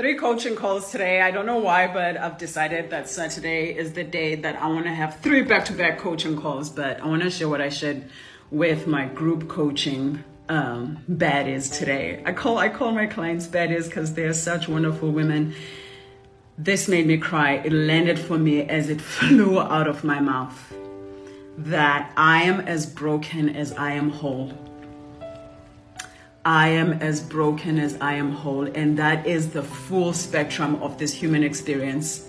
Three coaching calls today. I don't know why, but I've decided that Saturday is the day that I want to have three back to back coaching calls. But I want to share what I shared with my group coaching um, baddies today. I call I call my clients baddies because they're such wonderful women. This made me cry. It landed for me as it flew out of my mouth. That I am as broken as I am whole. I am as broken as I am whole. And that is the full spectrum of this human experience.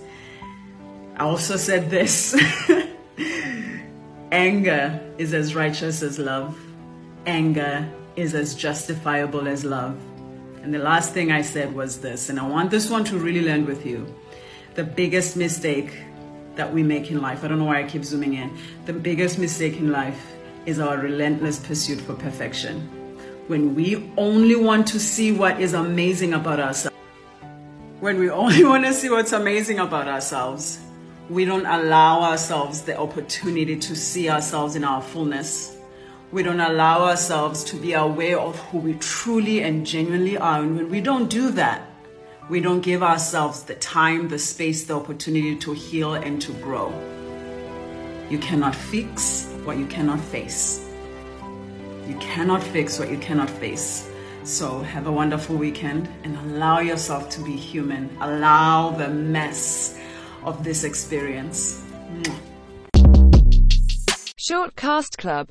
I also said this anger is as righteous as love, anger is as justifiable as love. And the last thing I said was this, and I want this one to really land with you. The biggest mistake that we make in life, I don't know why I keep zooming in, the biggest mistake in life is our relentless pursuit for perfection when we only want to see what is amazing about ourselves, when we only want to see what's amazing about ourselves, we don't allow ourselves the opportunity to see ourselves in our fullness. We don't allow ourselves to be aware of who we truly and genuinely are. And when we don't do that, we don't give ourselves the time, the space, the opportunity to heal and to grow. You cannot fix what you cannot face. You cannot fix what you cannot face. So have a wonderful weekend and allow yourself to be human. Allow the mess of this experience. Short Cast Club